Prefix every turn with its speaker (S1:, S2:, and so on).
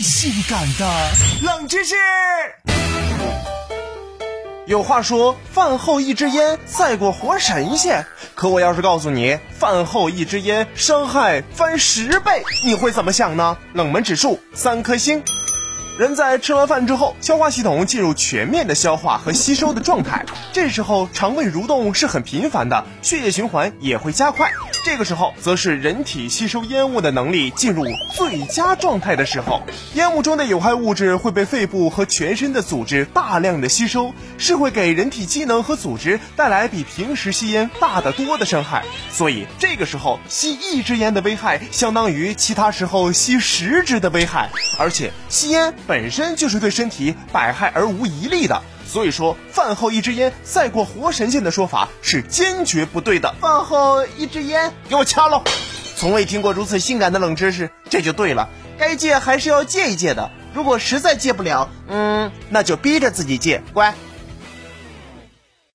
S1: 性感的冷知识。有话说，饭后一支烟赛过活神仙。可我要是告诉你，饭后一支烟伤害翻十倍，你会怎么想呢？冷门指数三颗星。人在吃完饭之后，消化系统进入全面的消化和吸收的状态，这时候肠胃蠕动是很频繁的，血液循环也会加快。这个时候，则是人体吸收烟雾的能力进入最佳状态的时候。烟雾中的有害物质会被肺部和全身的组织大量的吸收，是会给人体机能和组织带来比平时吸烟大得多的伤害。所以，这个时候吸一支烟的危害，相当于其他时候吸十支的危害。而且，吸烟。本身就是对身体百害而无一利的，所以说饭后一支烟赛过活神仙的说法是坚决不对的。
S2: 饭后一支烟，
S1: 给我掐喽！从未听过如此性感的冷知识，这就对了。
S2: 该戒还是要戒一戒的，如果实在戒不了，嗯，那就逼着自己戒，乖。